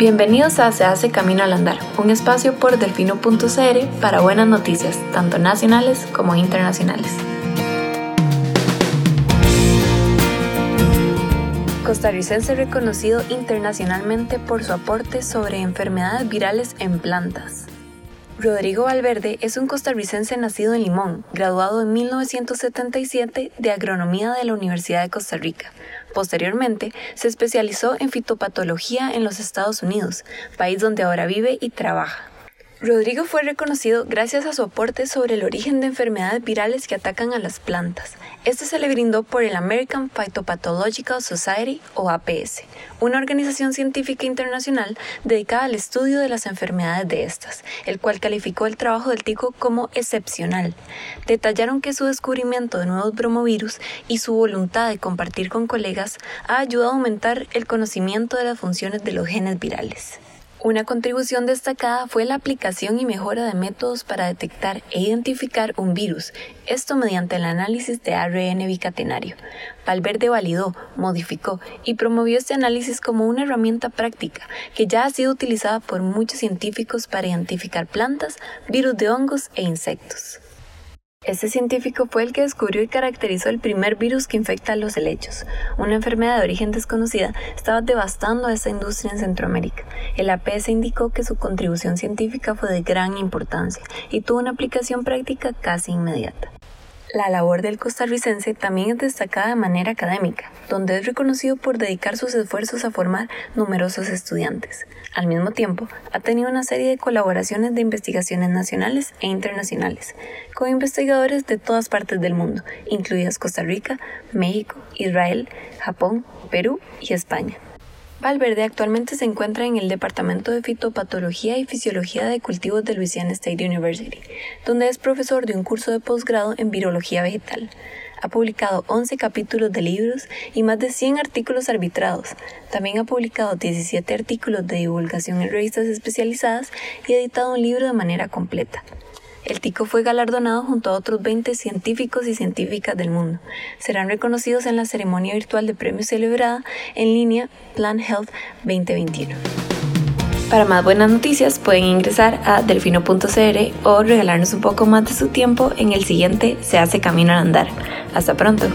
Bienvenidos a Se hace Camino al Andar, un espacio por delfino.cr para buenas noticias, tanto nacionales como internacionales. Costarricense reconocido internacionalmente por su aporte sobre enfermedades virales en plantas. Rodrigo Valverde es un costarricense nacido en Limón, graduado en 1977 de Agronomía de la Universidad de Costa Rica. Posteriormente, se especializó en fitopatología en los Estados Unidos, país donde ahora vive y trabaja. Rodrigo fue reconocido gracias a su aporte sobre el origen de enfermedades virales que atacan a las plantas. Este se le brindó por el American Phytopathological Society o APS, una organización científica internacional dedicada al estudio de las enfermedades de estas, el cual calificó el trabajo del tico como excepcional. Detallaron que su descubrimiento de nuevos bromovirus y su voluntad de compartir con colegas ha ayudado a aumentar el conocimiento de las funciones de los genes virales. Una contribución destacada fue la aplicación y mejora de métodos para detectar e identificar un virus, esto mediante el análisis de ARN bicatenario. Valverde validó, modificó y promovió este análisis como una herramienta práctica que ya ha sido utilizada por muchos científicos para identificar plantas, virus de hongos e insectos. Este científico fue el que descubrió y caracterizó el primer virus que infecta a los helechos. Una enfermedad de origen desconocida estaba devastando a esta industria en Centroamérica. El APS indicó que su contribución científica fue de gran importancia y tuvo una aplicación práctica casi inmediata. La labor del costarricense también es destacada de manera académica, donde es reconocido por dedicar sus esfuerzos a formar numerosos estudiantes. Al mismo tiempo, ha tenido una serie de colaboraciones de investigaciones nacionales e internacionales, con investigadores de todas partes del mundo, incluidas Costa Rica, México, Israel, Japón, Perú y España. Valverde actualmente se encuentra en el Departamento de Fitopatología y Fisiología de Cultivos de Louisiana State University, donde es profesor de un curso de posgrado en virología vegetal. Ha publicado 11 capítulos de libros y más de 100 artículos arbitrados. También ha publicado 17 artículos de divulgación en revistas especializadas y editado un libro de manera completa. El tico fue galardonado junto a otros 20 científicos y científicas del mundo. Serán reconocidos en la ceremonia virtual de premios celebrada en línea Plan Health 2021. Para más buenas noticias pueden ingresar a delfino.cr o regalarnos un poco más de su tiempo en el siguiente Se hace camino al andar. Hasta pronto.